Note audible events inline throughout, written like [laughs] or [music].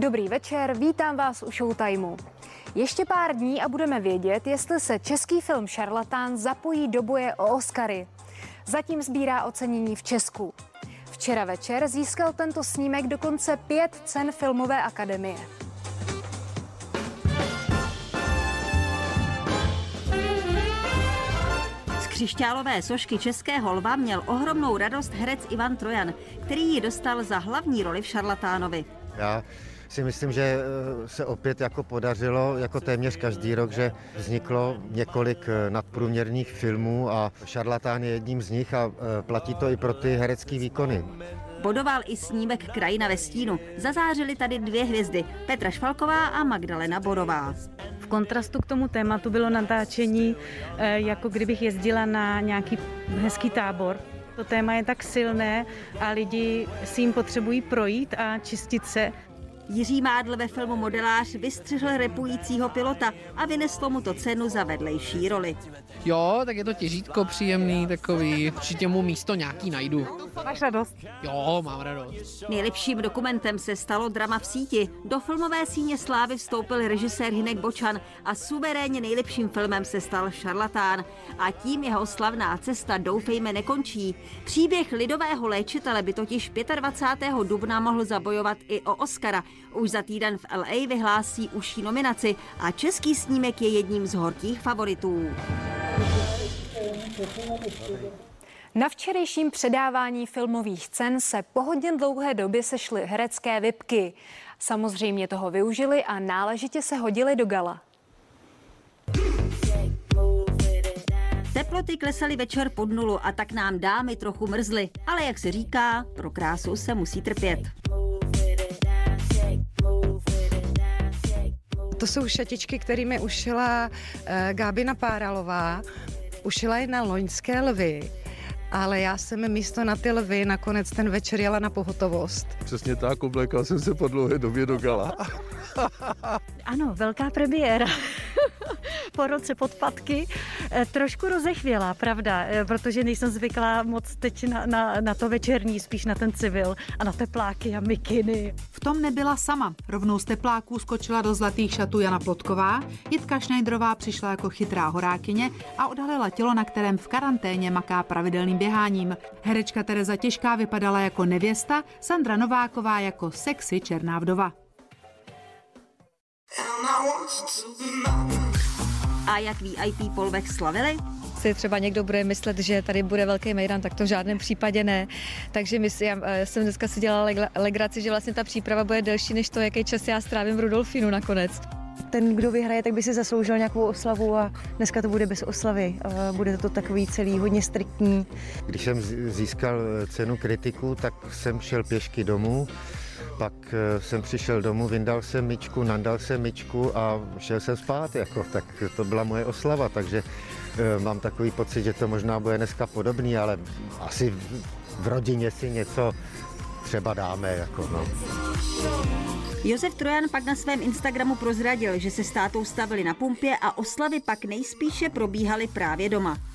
Dobrý večer, vítám vás u Showtimeu. Ještě pár dní a budeme vědět, jestli se český film Šarlatán zapojí do boje o Oscary. Zatím sbírá ocenění v Česku. Včera večer získal tento snímek dokonce pět cen Filmové akademie. Z křišťálové sošky Českého lva měl ohromnou radost herec Ivan Trojan, který ji dostal za hlavní roli v Šarlatánovi. Já si myslím, že eh, se opět jako podařilo, jako téměř každý rok, že vzniklo několik eh, nadprůměrných filmů a Šarlatán je jedním z nich a eh, platí to i pro ty herecké výkony. Bodoval i snímek Krajina ve stínu. Zazářily tady dvě hvězdy, Petra Švalková a Magdalena Borová. V kontrastu k tomu tématu bylo natáčení, jako kdybych jezdila na nějaký hezký tábor. To téma je tak silné a lidi si jim potřebují projít a čistit se. Jiří Mádl ve filmu Modelář vystřihl repujícího pilota a vyneslo mu to cenu za vedlejší roli. Jo, tak je to těžítko příjemný, takový, určitě mu místo nějaký najdu. Máš radost? Jo, mám radost. Nejlepším dokumentem se stalo drama v síti. Do filmové síně slávy vstoupil režisér Hinek Bočan a suverénně nejlepším filmem se stal Šarlatán. A tím jeho slavná cesta doufejme nekončí. Příběh lidového léčitele by totiž 25. dubna mohl zabojovat i o Oscara. Už za týden v LA vyhlásí užší nominaci a český snímek je jedním z horkých favoritů. Na včerejším předávání filmových cen se po hodně dlouhé době sešly herecké vypky. Samozřejmě toho využili a náležitě se hodili do gala. Teploty klesaly večer pod nulu a tak nám dámy trochu mrzly. Ale jak se říká, pro krásu se musí trpět. To jsou šatičky, kterými ušila uh, Gábina Páralová. Ušila je na loňské lvy ale já jsem místo na ty lvy nakonec ten večer jela na pohotovost. Přesně tak, oblékal jsem se po dlouhé době do gala. ano, velká premiéra. Po roce podpatky. Eh, trošku rozechvělá, pravda, eh, protože nejsem zvyklá moc teď na, na, na to večerní, spíš na ten civil a na tepláky a mikiny. V tom nebyla sama. Rovnou z tepláků skočila do zlatých šatů Jana Plotková, Jitka Šnajdrová přišla jako chytrá horákyně a odhalila tělo, na kterém v karanténě maká pravidelným běháním. Herečka Tereza Těžká vypadala jako nevěsta, Sandra Nováková jako sexy černá vdova. A jak VIP Polvech slavili? si třeba někdo bude myslet, že tady bude velký mejdan, tak to v žádném případě ne. Takže my si, já eh, jsem dneska si dělala legraci, že vlastně ta příprava bude delší než to, jaký čas já strávím v Rudolfinu nakonec. Ten, kdo vyhraje, tak by si zasloužil nějakou oslavu a dneska to bude bez oslavy. Bude to takový celý hodně striktní. Když jsem získal cenu kritiku, tak jsem šel pěšky domů pak eh, jsem přišel domů, vyndal jsem myčku, nandal jsem myčku a šel jsem spát, jako, tak to byla moje oslava, takže e, mám takový pocit, že to možná bude dneska podobný, ale asi v rodině si něco třeba dáme. Jako, no. Josef Trojan pak na svém Instagramu prozradil, že se státou stavili na pumpě a oslavy pak nejspíše probíhaly právě doma.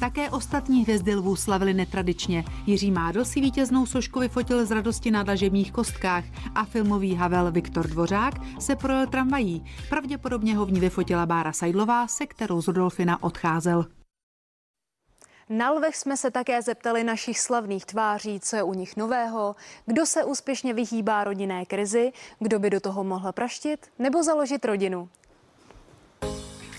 Také ostatní hvězdy lvů slavili netradičně. Jiří Mádl si vítěznou sošku vyfotil z radosti na dlažebních kostkách a filmový Havel Viktor Dvořák se projel tramvají. Pravděpodobně ho v ní vyfotila Bára Sajdlová, se kterou z Rudolfina odcházel. Na lvech jsme se také zeptali našich slavných tváří, co je u nich nového, kdo se úspěšně vyhýbá rodinné krizi, kdo by do toho mohl praštit nebo založit rodinu.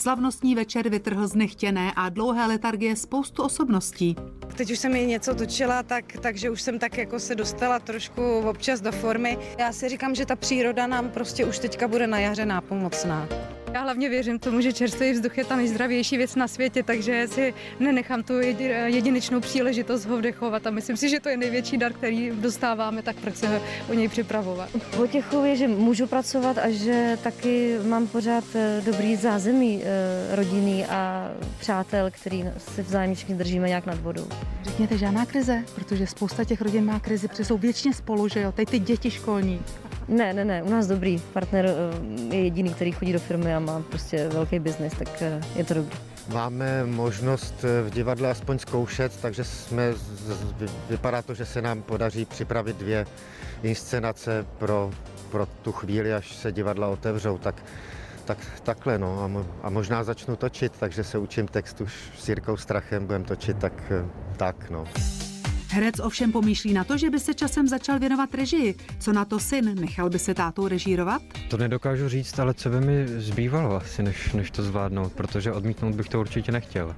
Slavnostní večer vytrhl z nechtěné a dlouhé letargie spoustu osobností. Teď už jsem mi něco točila, tak, takže už jsem tak jako se dostala trošku občas do formy. Já si říkám, že ta příroda nám prostě už teďka bude na jaře nápomocná. Já hlavně věřím tomu, že čerstvý vzduch je ta nejzdravější věc na světě, takže si nenechám tu jedinečnou příležitost ho vdechovat a myslím si, že to je největší dar, který dostáváme, tak proč se o něj připravovat. Potěchou je, že můžu pracovat a že taky mám pořád eh, dobrý zázemí eh, rodiny a přátel, který se vzájemně všichni držíme nějak nad vodou. Řekněte, žádná krize, protože spousta těch rodin má krizi, protože jsou věčně spolu, že jo, teď ty děti školní. Ne, ne, ne, u nás dobrý. Partner eh, je jediný, který chodí do firmy a má prostě velký biznis, tak eh, je to dobrý. Máme možnost eh, v divadle aspoň zkoušet, takže jsme, vypadá to, že se nám podaří připravit dvě inscenace pro pro tu chvíli, až se divadla otevřou, tak tak takhle, no. A, a možná začnu točit, takže se učím text už s Jirkou Strachem, budem točit tak, tak, no. Herec ovšem pomýšlí na to, že by se časem začal věnovat režii. Co na to syn? Nechal by se tátou režírovat? To nedokážu říct, ale co by mi zbývalo asi, než, než to zvládnout, protože odmítnout bych to určitě nechtěl.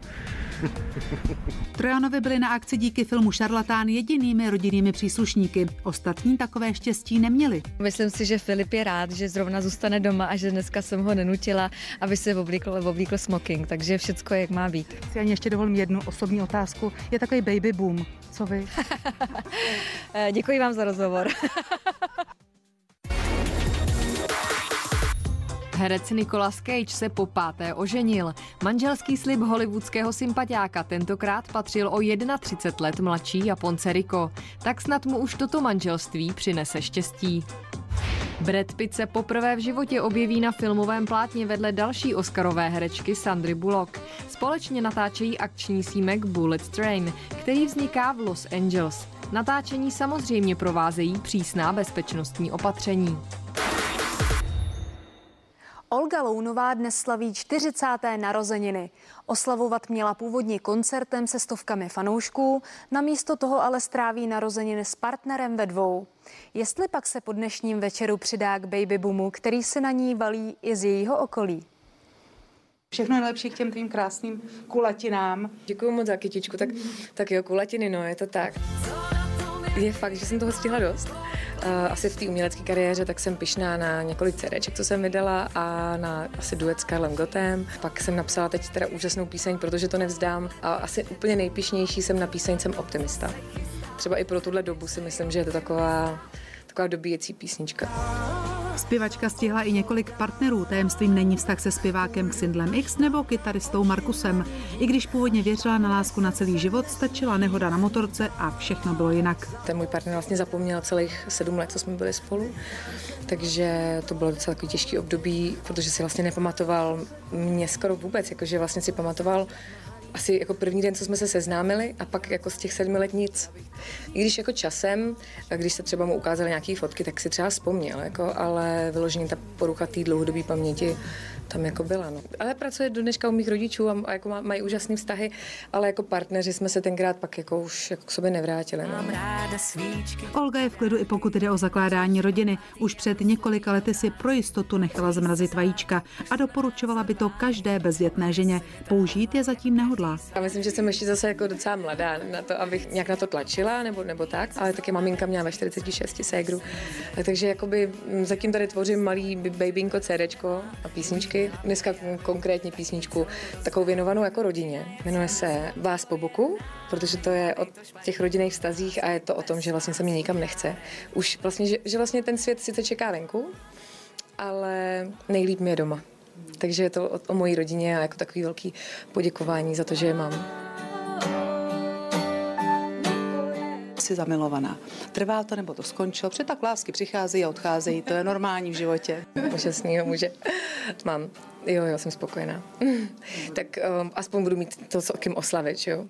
[laughs] Trojanovi byli na akci díky filmu Šarlatán jedinými rodinnými příslušníky. Ostatní takové štěstí neměli. Myslím si, že Filip je rád, že zrovna zůstane doma a že dneska jsem ho nenutila, aby se oblíkl, oblíkl smoking, takže všecko jak má být. Si ani ještě dovolím jednu osobní otázku. Je takový baby boom. Co vy? [laughs] Děkuji vám za rozhovor. [laughs] Herec Nicolas Cage se po páté oženil. Manželský slib hollywoodského sympatiáka tentokrát patřil o 31 let mladší Japonce Riko. Tak snad mu už toto manželství přinese štěstí. Brad Pitt se poprvé v životě objeví na filmovém plátně vedle další oscarové herečky Sandry Bullock. Společně natáčejí akční snímek Bullet Train, který vzniká v Los Angeles. Natáčení samozřejmě provázejí přísná bezpečnostní opatření. Olga Lounová dnes slaví 40. narozeniny. Oslavovat měla původně koncertem se stovkami fanoušků, namísto toho ale stráví narozeniny s partnerem ve dvou. Jestli pak se po dnešním večeru přidá k baby boomu, který se na ní valí i z jejího okolí. Všechno nejlepší k těm tvým krásným kulatinám. Děkuji moc za kytičku, tak, tak jo, kulatiny, no, je to tak. Je fakt, že jsem toho stihla dost. Uh, asi v té umělecké kariéře tak jsem pišná na několik CDček, co jsem vydala a na asi duet s Karlem Gotem. Pak jsem napsala teď teda úžasnou píseň, protože to nevzdám. A asi úplně nejpišnější jsem na píseň Jsem optimista. Třeba i pro tuhle dobu si myslím, že je to taková, taková dobíjecí písnička. Zpěvačka stihla i několik partnerů. Tajemstvím není vztah se zpěvákem Sindlem X nebo kytaristou Markusem. I když původně věřila na lásku na celý život, stačila nehoda na motorce a všechno bylo jinak. Ten můj partner vlastně zapomněl celých sedm let, co jsme byli spolu. Takže to bylo docela takový těžký období, protože si vlastně nepamatoval mě skoro vůbec, jakože vlastně si pamatoval asi jako první den, co jsme se seznámili a pak jako z těch sedmi let nic. I když jako časem, když se třeba mu ukázali nějaké fotky, tak si třeba vzpomněl, jako, ale vyloženě ta porucha té dlouhodobé paměti tam jako byla. No. Ale pracuje do dneška u mých rodičů a, a jako má, mají úžasné vztahy, ale jako partneři jsme se tenkrát pak jako už jako k sobě nevrátili. No. Olga je v klidu i pokud jde o zakládání rodiny. Už před několika lety si pro jistotu nechala zmrazit vajíčka a doporučovala by to každé bezdětné ženě. Použít je zatím nehodlá. Já myslím, že jsem ještě zase jako docela mladá na to, abych nějak na to tlačila nebo, nebo tak, ale taky maminka měla ve 46 ségru. Takže jakoby zatím tady tvořím malý babynko CDčko a písničky Dneska konkrétně písničku takovou věnovanou jako rodině. Jmenuje se Vás po boku, protože to je o těch rodinných vztazích a je to o tom, že vlastně se mi nikam nechce. Už vlastně, že, že vlastně ten svět sice čeká venku, ale nejlíp mi je doma. Takže je to o, o mojí rodině a jako takový velký poděkování za to, že je mám. jsi zamilovaná. Trvá to nebo to skončilo? Protože tak lásky přicházejí a odcházejí, to je normální v životě. Úžasného muže mám. Jo, jo, jsem spokojená. [laughs] tak um, aspoň budu mít to, co kým oslavit, jo.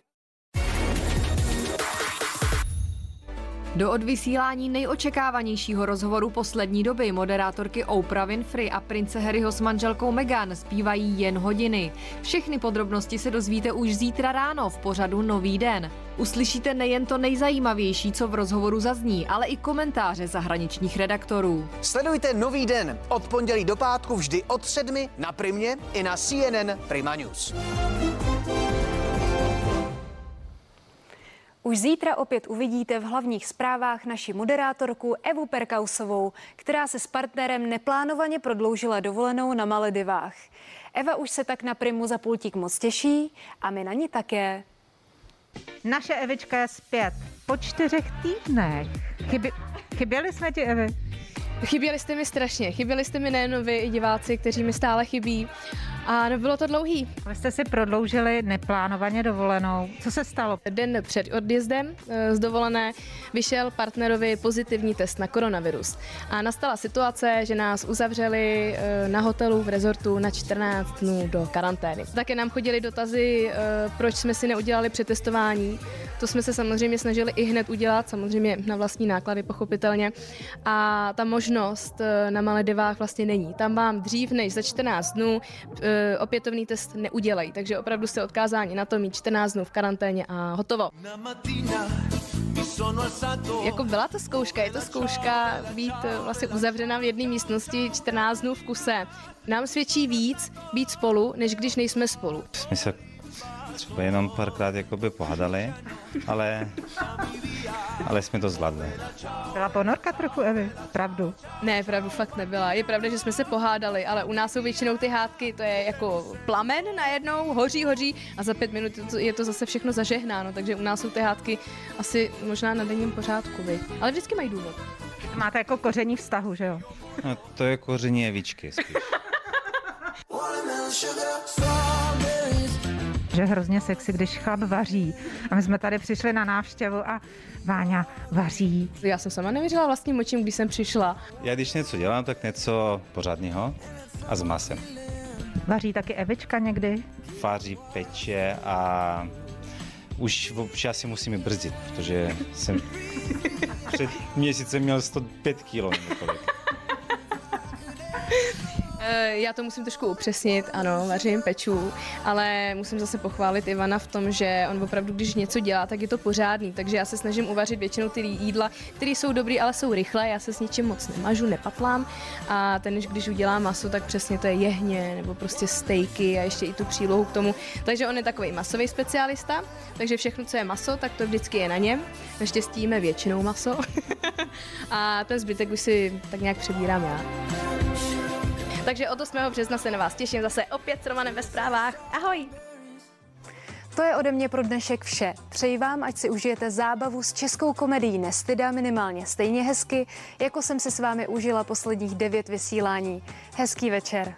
Do odvysílání nejočekávanějšího rozhovoru poslední doby moderátorky Oprah Winfrey a prince Harryho s manželkou Meghan zpívají jen hodiny. Všechny podrobnosti se dozvíte už zítra ráno v pořadu Nový den. Uslyšíte nejen to nejzajímavější, co v rozhovoru zazní, ale i komentáře zahraničních redaktorů. Sledujte Nový den od pondělí do pátku vždy od sedmi na Primě i na CNN Prima News. Už zítra opět uvidíte v hlavních zprávách naši moderátorku Evu Perkausovou, která se s partnerem neplánovaně prodloužila dovolenou na Maledivách. Eva už se tak na Primu za pultík moc těší a my na ní také. Naše Evička je zpět po čtyřech týdnech. Chyby, chyběli jsme ti, Evi? Chyběli jste mi strašně. Chyběli jste mi nejen vy, i diváci, kteří mi stále chybí. A nebylo to dlouhý. Vy jste si prodloužili neplánovaně dovolenou. Co se stalo? Den před odjezdem eh, z dovolené vyšel partnerovi pozitivní test na koronavirus. A nastala situace, že nás uzavřeli eh, na hotelu v rezortu na 14 dnů do karantény. Také nám chodili dotazy, eh, proč jsme si neudělali přetestování. To jsme se samozřejmě snažili i hned udělat, samozřejmě na vlastní náklady pochopitelně. A ta možnost na Maledivách vlastně není. Tam vám dřív než za 14 dnů opětovný test neudělají, takže opravdu jste odkázáni na to mít 14 dnů v karanténě a hotovo. Jako byla to zkouška, je to zkouška být vlastně uzavřena v jedné místnosti 14 dnů v kuse. Nám svědčí víc být spolu, než když nejsme spolu. Jsme se třeba jenom párkrát jakoby pohádali, ale, ale jsme to zvládli. Byla ponorka trochu, Evy, pravdu. Ne, pravdu fakt nebyla. Je pravda, že jsme se pohádali, ale u nás jsou většinou ty hádky, to je jako plamen najednou, hoří, hoří a za pět minut je to, je to zase všechno zažehnáno, takže u nás jsou ty hádky asi možná na denním pořádku, vy. ale vždycky mají důvod. Máte jako koření vztahu, že jo? No, to je koření jevičky spíš. [laughs] že hrozně sexy, když chlap vaří. A my jsme tady přišli na návštěvu a Váňa vaří. Já jsem sama nevěřila vlastním očím, když jsem přišla. Já když něco dělám, tak něco pořádného a s masem. Vaří taky Evička někdy? Vaří, peče a už už asi musíme brzdit, protože jsem před měsícem měl 105 kg já to musím trošku upřesnit, ano, vařím, peču, ale musím zase pochválit Ivana v tom, že on opravdu, když něco dělá, tak je to pořádný, takže já se snažím uvařit většinou ty jídla, které jsou dobrý, ale jsou rychlé, já se s ničím moc nemažu, nepatlám a ten, když udělá maso, tak přesně to je jehně nebo prostě stejky a ještě i tu přílohu k tomu. Takže on je takový masový specialista, takže všechno, co je maso, tak to vždycky je na něm. Naštěstí jíme většinou maso [laughs] a ten zbytek už si tak nějak přebírám já. Takže od 8. března se na vás těším zase opět s Romanem ve zprávách. Ahoj! To je ode mě pro dnešek vše. Přeji vám, ať si užijete zábavu s českou komedií Nestyda minimálně stejně hezky, jako jsem se s vámi užila posledních devět vysílání. Hezký večer.